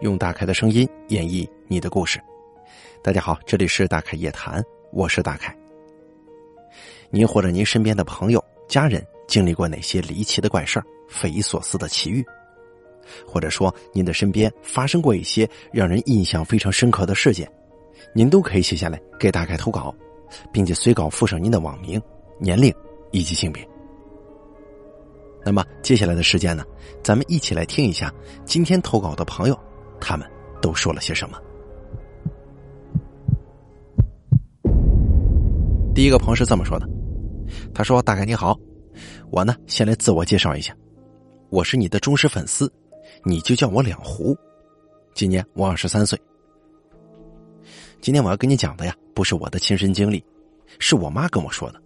用大凯的声音演绎你的故事。大家好，这里是大凯夜谈，我是大凯。您或者您身边的朋友、家人经历过哪些离奇的怪事儿、匪夷所思的奇遇？或者说您的身边发生过一些让人印象非常深刻的事件，您都可以写下来给大凯投稿，并且随稿附上您的网名、年龄以及性别。那么接下来的时间呢，咱们一起来听一下今天投稿的朋友，他们都说了些什么。第一个朋友是这么说的，他说：“大概你好，我呢先来自我介绍一下，我是你的忠实粉丝，你就叫我两湖，今年我二十三岁。今天我要跟你讲的呀，不是我的亲身经历，是我妈跟我说的。”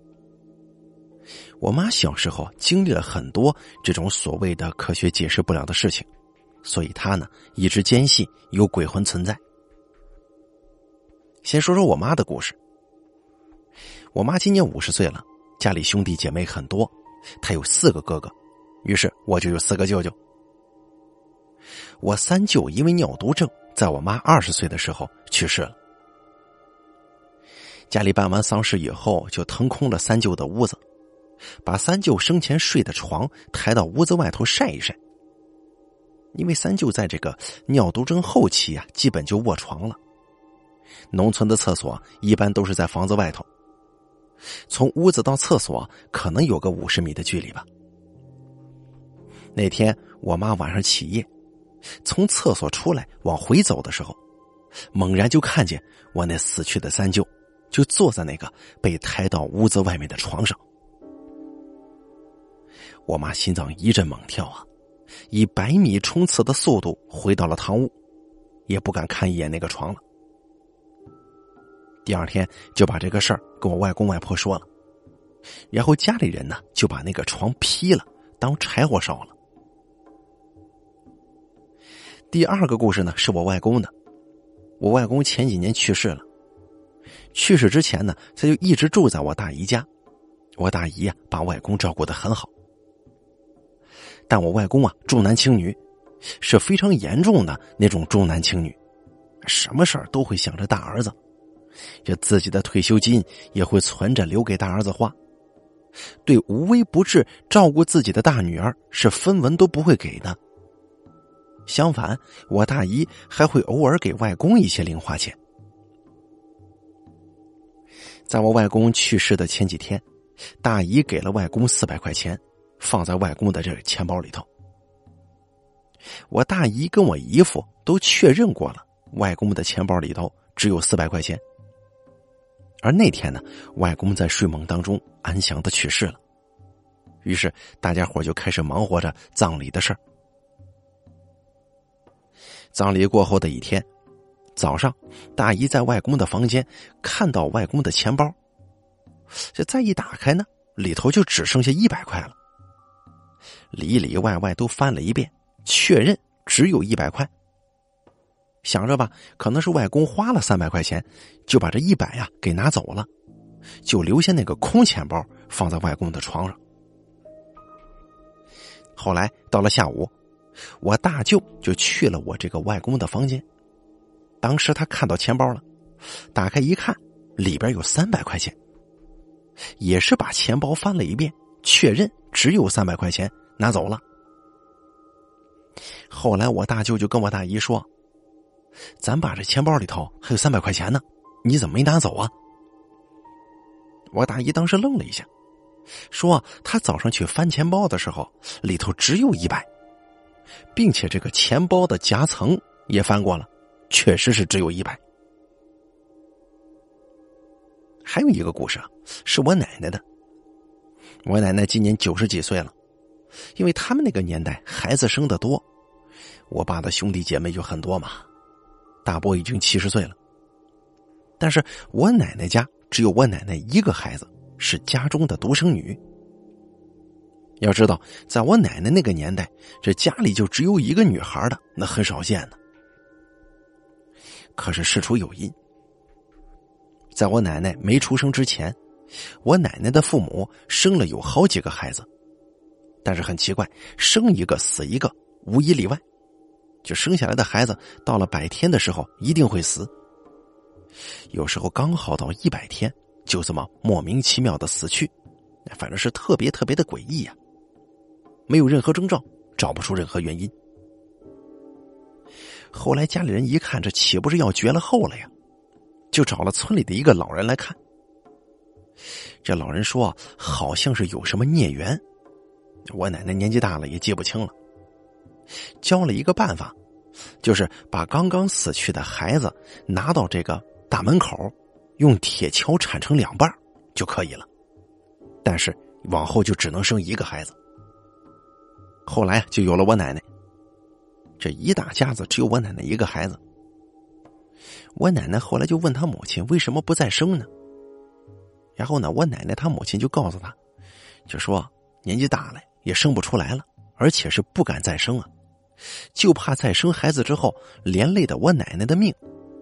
我妈小时候经历了很多这种所谓的科学解释不了的事情，所以他呢一直坚信有鬼魂存在。先说说我妈的故事。我妈今年五十岁了，家里兄弟姐妹很多，她有四个哥哥，于是我就有四个舅舅。我三舅因为尿毒症，在我妈二十岁的时候去世了。家里办完丧事以后，就腾空了三舅的屋子。把三舅生前睡的床抬到屋子外头晒一晒，因为三舅在这个尿毒症后期啊，基本就卧床了。农村的厕所一般都是在房子外头，从屋子到厕所可能有个五十米的距离吧。那天我妈晚上起夜，从厕所出来往回走的时候，猛然就看见我那死去的三舅就坐在那个被抬到屋子外面的床上。我妈心脏一阵猛跳啊，以百米冲刺的速度回到了堂屋，也不敢看一眼那个床了。第二天就把这个事儿跟我外公外婆说了，然后家里人呢就把那个床劈了，当柴火烧了。第二个故事呢是我外公的，我外公前几年去世了，去世之前呢他就一直住在我大姨家，我大姨呀把外公照顾的很好。但我外公啊重男轻女，是非常严重的那种重男轻女，什么事儿都会想着大儿子，这自己的退休金也会存着留给大儿子花，对无微不至照顾自己的大女儿是分文都不会给的。相反，我大姨还会偶尔给外公一些零花钱。在我外公去世的前几天，大姨给了外公四百块钱。放在外公的这个钱包里头。我大姨跟我姨夫都确认过了，外公的钱包里头只有四百块钱。而那天呢，外公在睡梦当中安详的去世了。于是大家伙就开始忙活着葬礼的事儿。葬礼过后的一天早上，大姨在外公的房间看到外公的钱包，这再一打开呢，里头就只剩下一百块了。里里外外都翻了一遍，确认只有一百块。想着吧，可能是外公花了三百块钱，就把这一百呀给拿走了，就留下那个空钱包放在外公的床上。后来到了下午，我大舅就去了我这个外公的房间，当时他看到钱包了，打开一看，里边有三百块钱，也是把钱包翻了一遍，确认只有三百块钱。拿走了。后来我大舅就跟我大姨说：“咱爸这钱包里头还有三百块钱呢，你怎么没拿走啊？”我大姨当时愣了一下，说：“他早上去翻钱包的时候，里头只有一百，并且这个钱包的夹层也翻过了，确实是只有一百。”还有一个故事啊，是我奶奶的。我奶奶今年九十几岁了。因为他们那个年代孩子生的多，我爸的兄弟姐妹就很多嘛，大伯已经七十岁了。但是我奶奶家只有我奶奶一个孩子，是家中的独生女。要知道，在我奶奶那个年代，这家里就只有一个女孩的，那很少见呢。可是事出有因，在我奶奶没出生之前，我奶奶的父母生了有好几个孩子。但是很奇怪，生一个死一个，无一例外。就生下来的孩子到了百天的时候一定会死。有时候刚好到一百天，就这么莫名其妙的死去，反正是特别特别的诡异呀。没有任何征兆，找不出任何原因。后来家里人一看，这岂不是要绝了后了呀？就找了村里的一个老人来看。这老人说，好像是有什么孽缘。我奶奶年纪大了，也记不清了。教了一个办法，就是把刚刚死去的孩子拿到这个大门口，用铁锹铲成两半就可以了。但是往后就只能生一个孩子。后来就有了我奶奶。这一大家子只有我奶奶一个孩子。我奶奶后来就问他母亲为什么不再生呢？然后呢，我奶奶她母亲就告诉他，就说年纪大了也生不出来了，而且是不敢再生啊，就怕再生孩子之后连累的我奶奶的命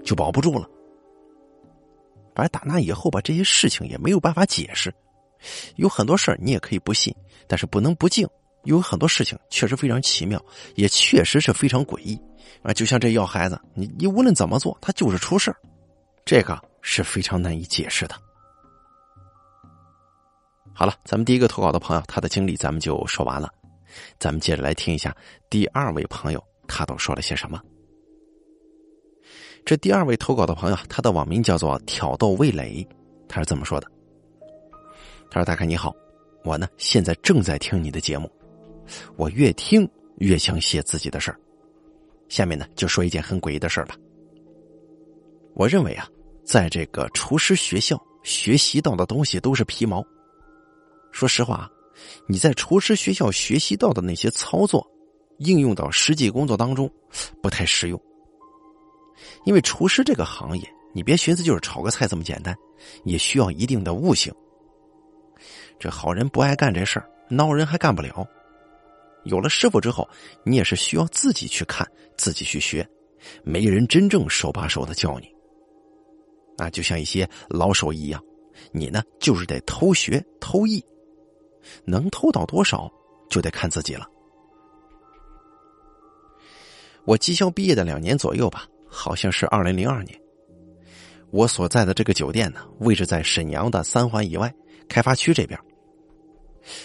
就保不住了。反正打那以后吧，这些事情也没有办法解释，有很多事儿你也可以不信，但是不能不敬。有很多事情确实非常奇妙，也确实是非常诡异啊！就像这要孩子，你你无论怎么做，他就是出事这个是非常难以解释的。好了，咱们第一个投稿的朋友，他的经历咱们就说完了，咱们接着来听一下第二位朋友他都说了些什么。这第二位投稿的朋友，他的网名叫做挑逗味蕾，他是这么说的：“他说，大哥你好，我呢现在正在听你的节目。”我越听越想写自己的事儿，下面呢就说一件很诡异的事儿吧。我认为啊，在这个厨师学校学习到的东西都是皮毛。说实话，你在厨师学校学习到的那些操作，应用到实际工作当中不太实用。因为厨师这个行业，你别寻思就是炒个菜这么简单，也需要一定的悟性。这好人不爱干这事儿，孬人还干不了。有了师傅之后，你也是需要自己去看，自己去学，没人真正手把手的教你。啊，就像一些老手一样，你呢就是得偷学偷艺，能偷到多少就得看自己了。我技校毕业的两年左右吧，好像是二零零二年。我所在的这个酒店呢，位置在沈阳的三环以外开发区这边。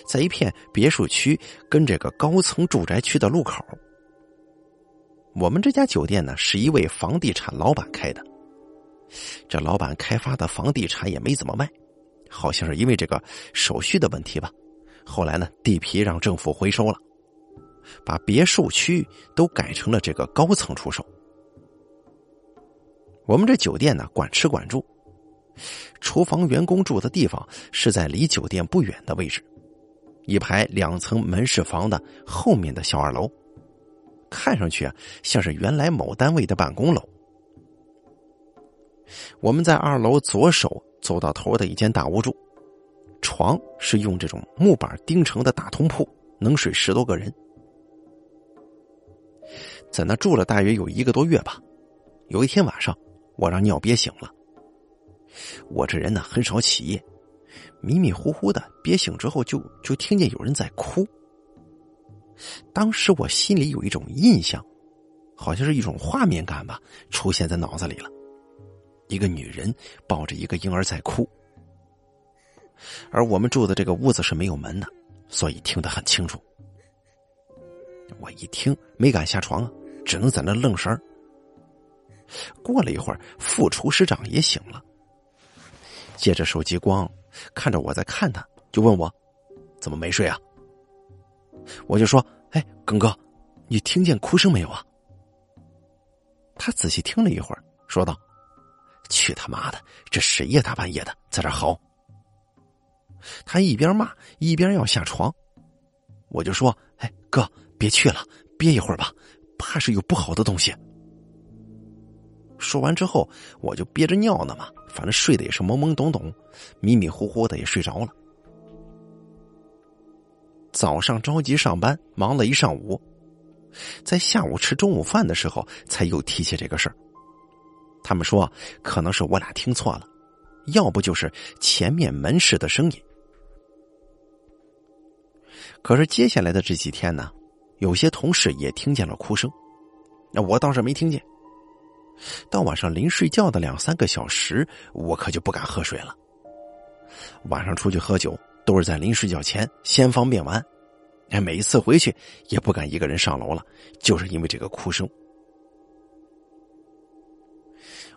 在一片别墅区跟这个高层住宅区的路口，我们这家酒店呢是一位房地产老板开的。这老板开发的房地产也没怎么卖，好像是因为这个手续的问题吧。后来呢，地皮让政府回收了，把别墅区都改成了这个高层出售。我们这酒店呢管吃管住，厨房员工住的地方是在离酒店不远的位置。一排两层门市房的后面的小二楼，看上去啊像是原来某单位的办公楼。我们在二楼左手走到头的一间大屋住，床是用这种木板钉成的大通铺，能睡十多个人。在那住了大约有一个多月吧。有一天晚上，我让尿憋醒了。我这人呢很少起夜。迷迷糊糊的憋醒之后，就就听见有人在哭。当时我心里有一种印象，好像是一种画面感吧，出现在脑子里了。一个女人抱着一个婴儿在哭，而我们住的这个屋子是没有门的，所以听得很清楚。我一听没敢下床啊，只能在那愣神儿。过了一会儿，副厨师长也醒了，借着手机光。看着我在看他，就问我：“怎么没睡啊？”我就说：“哎，耿哥，你听见哭声没有啊？”他仔细听了一会儿，说道：“去他妈的，这谁呀？大半夜的在这嚎。”他一边骂一边要下床，我就说：“哎，哥，别去了，憋一会儿吧，怕是有不好的东西。”说完之后，我就憋着尿呢嘛，反正睡得也是懵懵懂懂，迷迷糊糊的也睡着了。早上着急上班，忙了一上午，在下午吃中午饭的时候，才又提起这个事儿。他们说，可能是我俩听错了，要不就是前面门市的声音。可是接下来的这几天呢，有些同事也听见了哭声，那我倒是没听见。到晚上临睡觉的两三个小时，我可就不敢喝水了。晚上出去喝酒，都是在临睡觉前先方便完。哎，每一次回去也不敢一个人上楼了，就是因为这个哭声。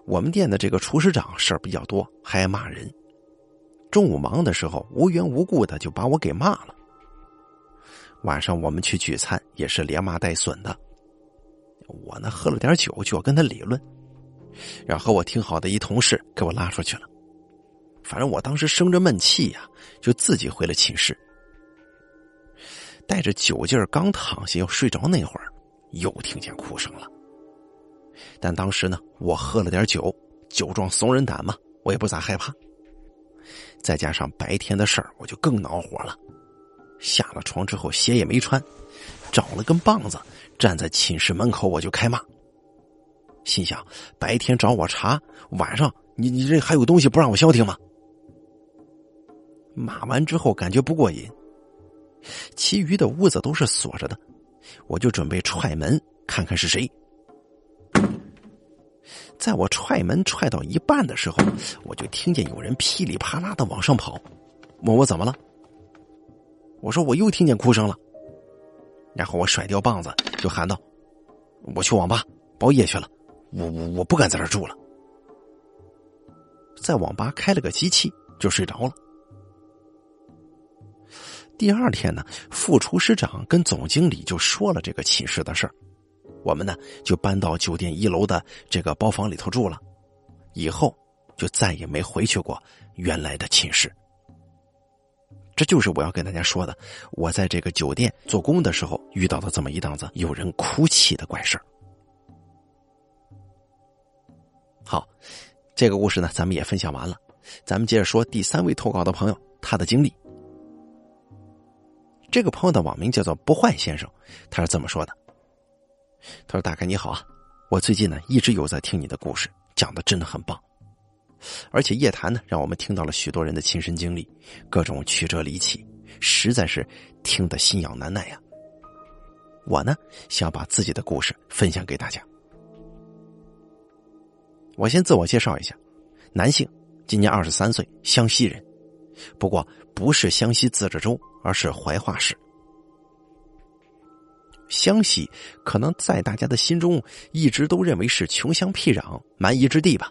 我们店的这个厨师长事儿比较多，还爱骂人。中午忙的时候，无缘无故的就把我给骂了。晚上我们去聚餐，也是连骂带损的。我呢，喝了点酒就要跟他理论，然后我挺好的一同事给我拉出去了。反正我当时生着闷气呀，就自己回了寝室。带着酒劲儿，刚躺下要睡着那会儿，又听见哭声了。但当时呢，我喝了点酒，酒壮怂人胆嘛，我也不咋害怕。再加上白天的事儿，我就更恼火了。下了床之后，鞋也没穿，找了根棒子，站在寝室门口我就开骂。心想：白天找我茬，晚上你你这还有东西不让我消停吗？骂完之后感觉不过瘾，其余的屋子都是锁着的，我就准备踹门看看是谁。在我踹门踹到一半的时候，我就听见有人噼里啪啦的往上跑，问我怎么了。我说我又听见哭声了，然后我甩掉棒子就喊道：“我去网吧包夜去了，我我我不敢在这住了。”在网吧开了个机器就睡着了。第二天呢，副厨师长跟总经理就说了这个寝室的事儿，我们呢就搬到酒店一楼的这个包房里头住了，以后就再也没回去过原来的寝室。这就是我要跟大家说的，我在这个酒店做工的时候遇到的这么一档子有人哭泣的怪事。好，这个故事呢，咱们也分享完了，咱们接着说第三位投稿的朋友他的经历。这个朋友的网名叫做不坏先生，他是这么说的：“他说大哥你好啊，我最近呢一直有在听你的故事，讲的真的很棒。”而且夜谈呢，让我们听到了许多人的亲身经历，各种曲折离奇，实在是听得心痒难耐呀。我呢，想把自己的故事分享给大家。我先自我介绍一下，男性，今年二十三岁，湘西人，不过不是湘西自治州，而是怀化市。湘西可能在大家的心中一直都认为是穷乡僻壤、蛮夷之地吧。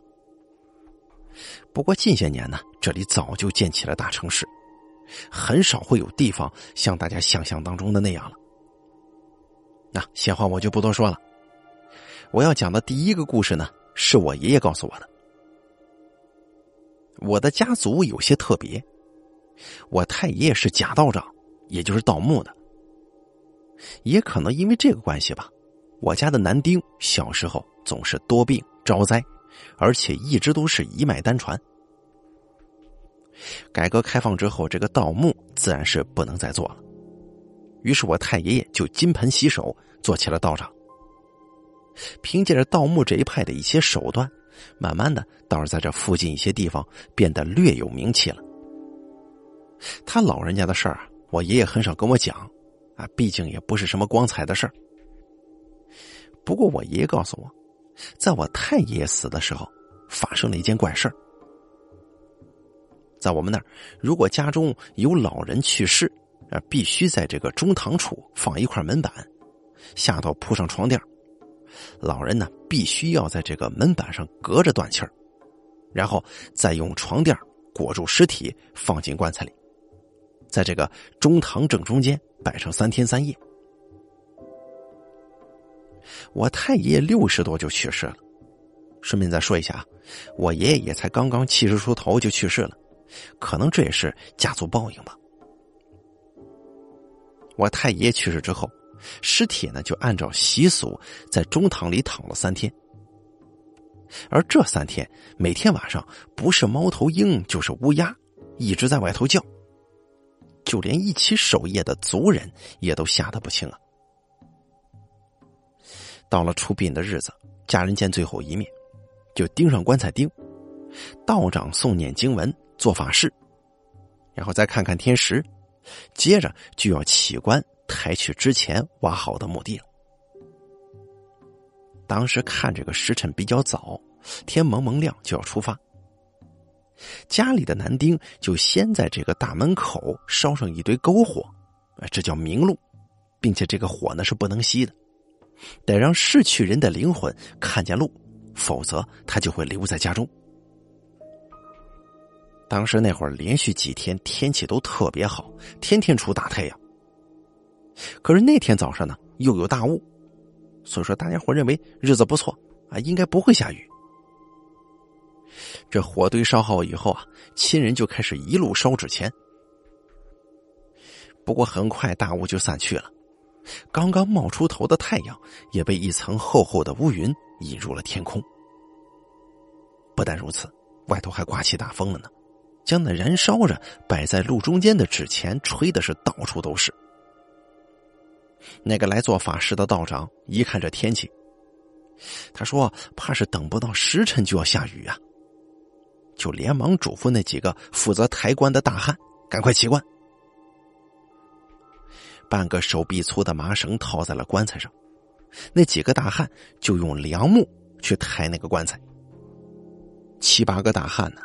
不过近些年呢，这里早就建起了大城市，很少会有地方像大家想象当中的那样了。那闲话我就不多说了，我要讲的第一个故事呢，是我爷爷告诉我的。我的家族有些特别，我太爷爷是假道长，也就是盗墓的。也可能因为这个关系吧，我家的男丁小时候总是多病招灾。而且一直都是一脉单传。改革开放之后，这个盗墓自然是不能再做了。于是我太爷爷就金盆洗手，做起了道长。凭借着盗墓这一派的一些手段，慢慢的倒是在这附近一些地方变得略有名气了。他老人家的事儿啊，我爷爷很少跟我讲，啊，毕竟也不是什么光彩的事儿。不过我爷爷告诉我。在我太爷爷死的时候，发生了一件怪事在我们那儿，如果家中有老人去世，啊，必须在这个中堂处放一块门板，下头铺上床垫老人呢，必须要在这个门板上隔着断气儿，然后再用床垫裹住尸体，放进棺材里，在这个中堂正中间摆上三天三夜。我太爷爷六十多就去世了，顺便再说一下啊，我爷爷也才刚刚七十出头就去世了，可能这也是家族报应吧。我太爷爷去世之后，尸体呢就按照习俗在中堂里躺了三天，而这三天每天晚上不是猫头鹰就是乌鸦，一直在外头叫，就连一起守夜的族人也都吓得不轻啊。到了出殡的日子，家人见最后一面，就钉上棺材钉，道长诵念经文做法事，然后再看看天时，接着就要起棺抬去之前挖好的墓地了。当时看这个时辰比较早，天蒙蒙亮就要出发。家里的男丁就先在这个大门口烧上一堆篝火，这叫明路，并且这个火呢是不能熄的，得让逝去人的灵魂看见路，否则他就会留在家中。当时那会儿连续几天天气都特别好，天天出大太阳。可是那天早上呢，又有大雾，所以说大家伙认为日子不错啊，应该不会下雨。这火堆烧好以后啊，亲人就开始一路烧纸钱。不过很快大雾就散去了，刚刚冒出头的太阳也被一层厚厚的乌云引入了天空。不但如此，外头还刮起大风了呢，将那燃烧着摆在路中间的纸钱吹的是到处都是。那个来做法事的道长一看这天气，他说怕是等不到时辰就要下雨啊。就连忙嘱咐那几个负责抬棺的大汉，赶快起棺。半个手臂粗的麻绳套在了棺材上，那几个大汉就用梁木去抬那个棺材。七八个大汉呢，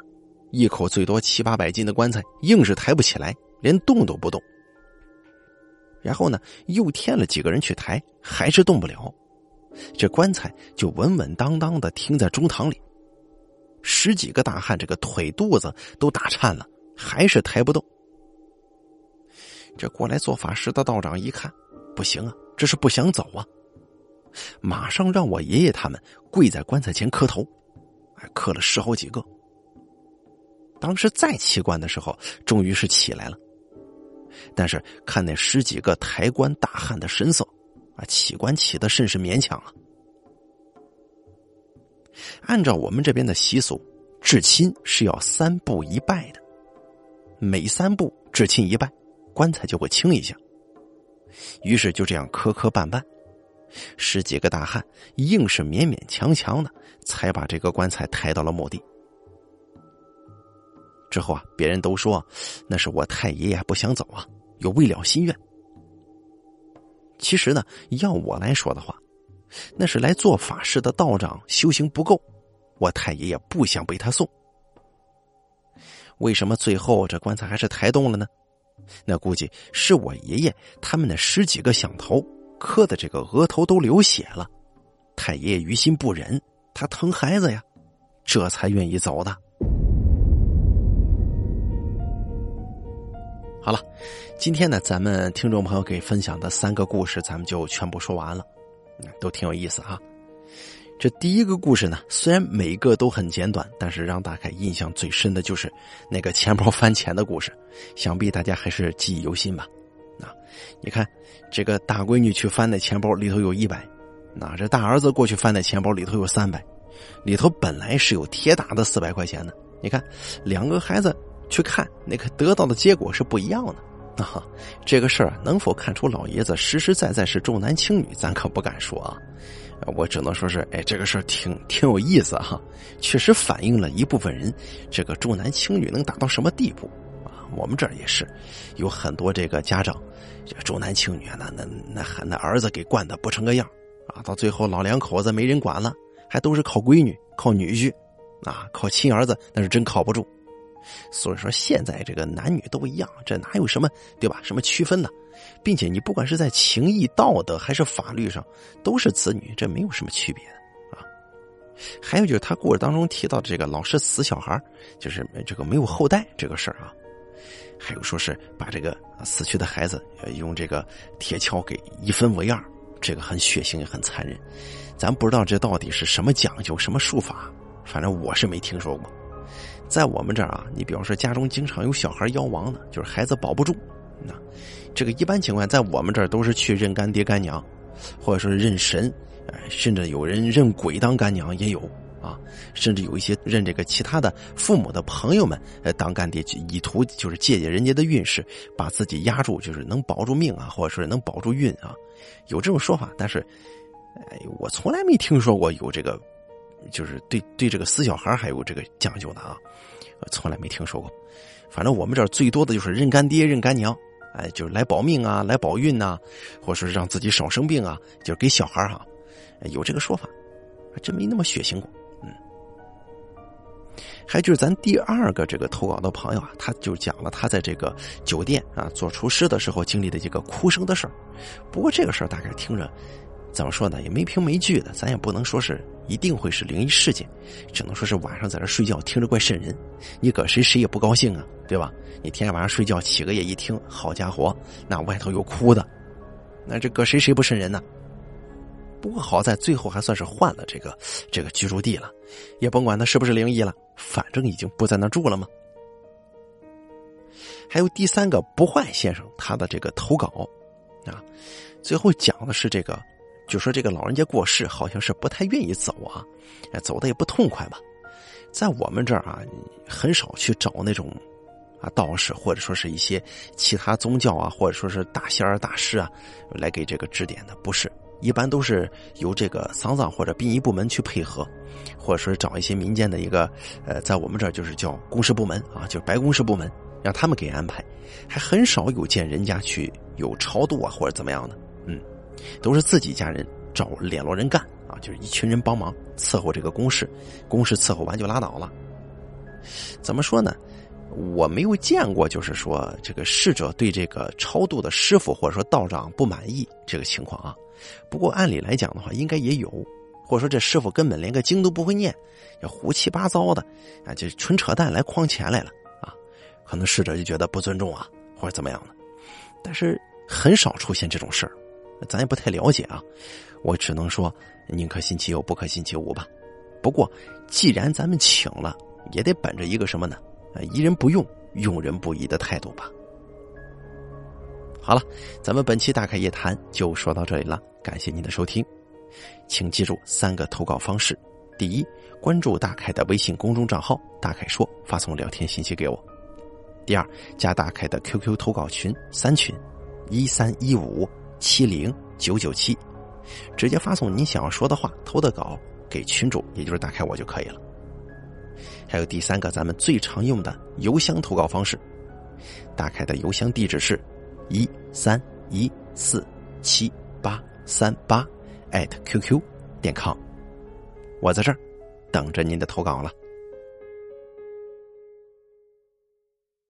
一口最多七八百斤的棺材，硬是抬不起来，连动都不动。然后呢，又添了几个人去抬，还是动不了，这棺材就稳稳当当的停在中堂里。十几个大汉，这个腿肚子都打颤了，还是抬不动。这过来做法事的道长一看，不行啊，这是不想走啊，马上让我爷爷他们跪在棺材前磕头，还磕了十好几个。当时再起棺的时候，终于是起来了，但是看那十几个抬棺大汉的神色，啊，起棺起的甚是勉强啊。按照我们这边的习俗，至亲是要三步一拜的，每三步至亲一拜，棺材就会轻一下。于是就这样磕磕绊绊，十几个大汉硬是勉勉强强的才把这个棺材抬到了墓地。之后啊，别人都说那是我太爷爷不想走啊，有未了心愿。其实呢，要我来说的话。那是来做法事的道长修行不够，我太爷爷不想被他送。为什么最后这棺材还是抬动了呢？那估计是我爷爷他们那十几个响头磕的这个额头都流血了，太爷爷于心不忍，他疼孩子呀，这才愿意走的。好了，今天呢，咱们听众朋友给分享的三个故事，咱们就全部说完了。都挺有意思哈。这第一个故事呢，虽然每一个都很简短，但是让大家印象最深的就是那个钱包翻钱的故事，想必大家还是记忆犹新吧？啊，你看这个大闺女去翻那钱包，里头有一百；那这大儿子过去翻那钱包，里头有三百，里头本来是有铁打的四百块钱的。你看两个孩子去看，那个得到的结果是不一样的。啊，这个事儿能否看出老爷子实实在在是重男轻女，咱可不敢说啊。我只能说是，哎，这个事儿挺挺有意思哈，确实反映了一部分人这个重男轻女能达到什么地步啊。我们这儿也是有很多这个家长，这重男轻女，啊那那那喊那儿子给惯的不成个样啊。到最后老两口子没人管了，还都是靠闺女、靠女婿啊，靠亲儿子那是真靠不住。所以说，现在这个男女都一样，这哪有什么对吧？什么区分呢？并且你不管是在情义、道德还是法律上，都是子女，这没有什么区别啊。还有就是他故事当中提到这个老是死小孩，就是这个没有后代这个事儿啊。还有说是把这个死去的孩子用这个铁锹给一分为二，这个很血腥也很残忍。咱不知道这到底是什么讲究、什么术法，反正我是没听说过。在我们这儿啊，你比方说家中经常有小孩夭亡的，就是孩子保不住，那这个一般情况下在我们这儿都是去认干爹干娘，或者说认神，甚至有人认鬼当干娘也有啊，甚至有一些认这个其他的父母的朋友们呃当干爹，以图就是借借人家的运势，把自己压住，就是能保住命啊，或者说能保住运啊，有这种说法，但是哎，我从来没听说过有这个。就是对对这个死小孩还有这个讲究的啊，从来没听说过。反正我们这儿最多的就是认干爹认干娘，哎，就是来保命啊，来保运呐，或者说让自己少生病啊，就是给小孩哈，有这个说法。还真没那么血腥过。嗯，还就是咱第二个这个投稿的朋友啊，他就讲了他在这个酒店啊做厨师的时候经历的这个哭声的事儿。不过这个事儿大概听着。怎么说呢？也没凭没据的，咱也不能说是一定会是灵异事件，只能说是晚上在这睡觉听着怪瘆人。你搁谁谁也不高兴啊，对吧？你天天晚上睡觉起个夜一听，好家伙，那外头有哭的，那这搁谁谁不瘆人呢？不过好在最后还算是换了这个这个居住地了，也甭管他是不是灵异了，反正已经不在那住了嘛。还有第三个不坏先生他的这个投稿啊，最后讲的是这个。就说这个老人家过世，好像是不太愿意走啊，走的也不痛快吧。在我们这儿啊，很少去找那种啊道士，或者说是一些其他宗教啊，或者说是大仙儿、大师啊，来给这个指点的。不是，一般都是由这个丧葬或者殡仪部门去配合，或者说找一些民间的一个呃，在我们这儿就是叫公事部门啊，就是白公事部门，让他们给安排。还很少有见人家去有超度啊，或者怎么样的，都是自己家人找联络人干啊，就是一群人帮忙伺候这个公事，公事伺候完就拉倒了。怎么说呢？我没有见过，就是说这个逝者对这个超度的师傅或者说道长不满意这个情况啊。不过按理来讲的话，应该也有，或者说这师傅根本连个经都不会念，要胡七八糟的啊，就纯扯淡来诓钱来了啊。可能逝者就觉得不尊重啊，或者怎么样的，但是很少出现这种事儿。咱也不太了解啊，我只能说宁可信其有，不可信其无吧。不过既然咱们请了，也得本着一个什么呢？疑人不用，用人不疑的态度吧。好了，咱们本期大开夜谈就说到这里了，感谢您的收听，请记住三个投稿方式：第一，关注大凯的微信公众账号“大凯说”，发送聊天信息给我；第二，加大凯的 QQ 投稿群三群，一三一五。七零九九七，直接发送您想要说的话、投的稿给群主，也就是打开我就可以了。还有第三个，咱们最常用的邮箱投稿方式，打开的邮箱地址是一三一四七八三八艾特 QQ 点 com，我在这儿等着您的投稿了。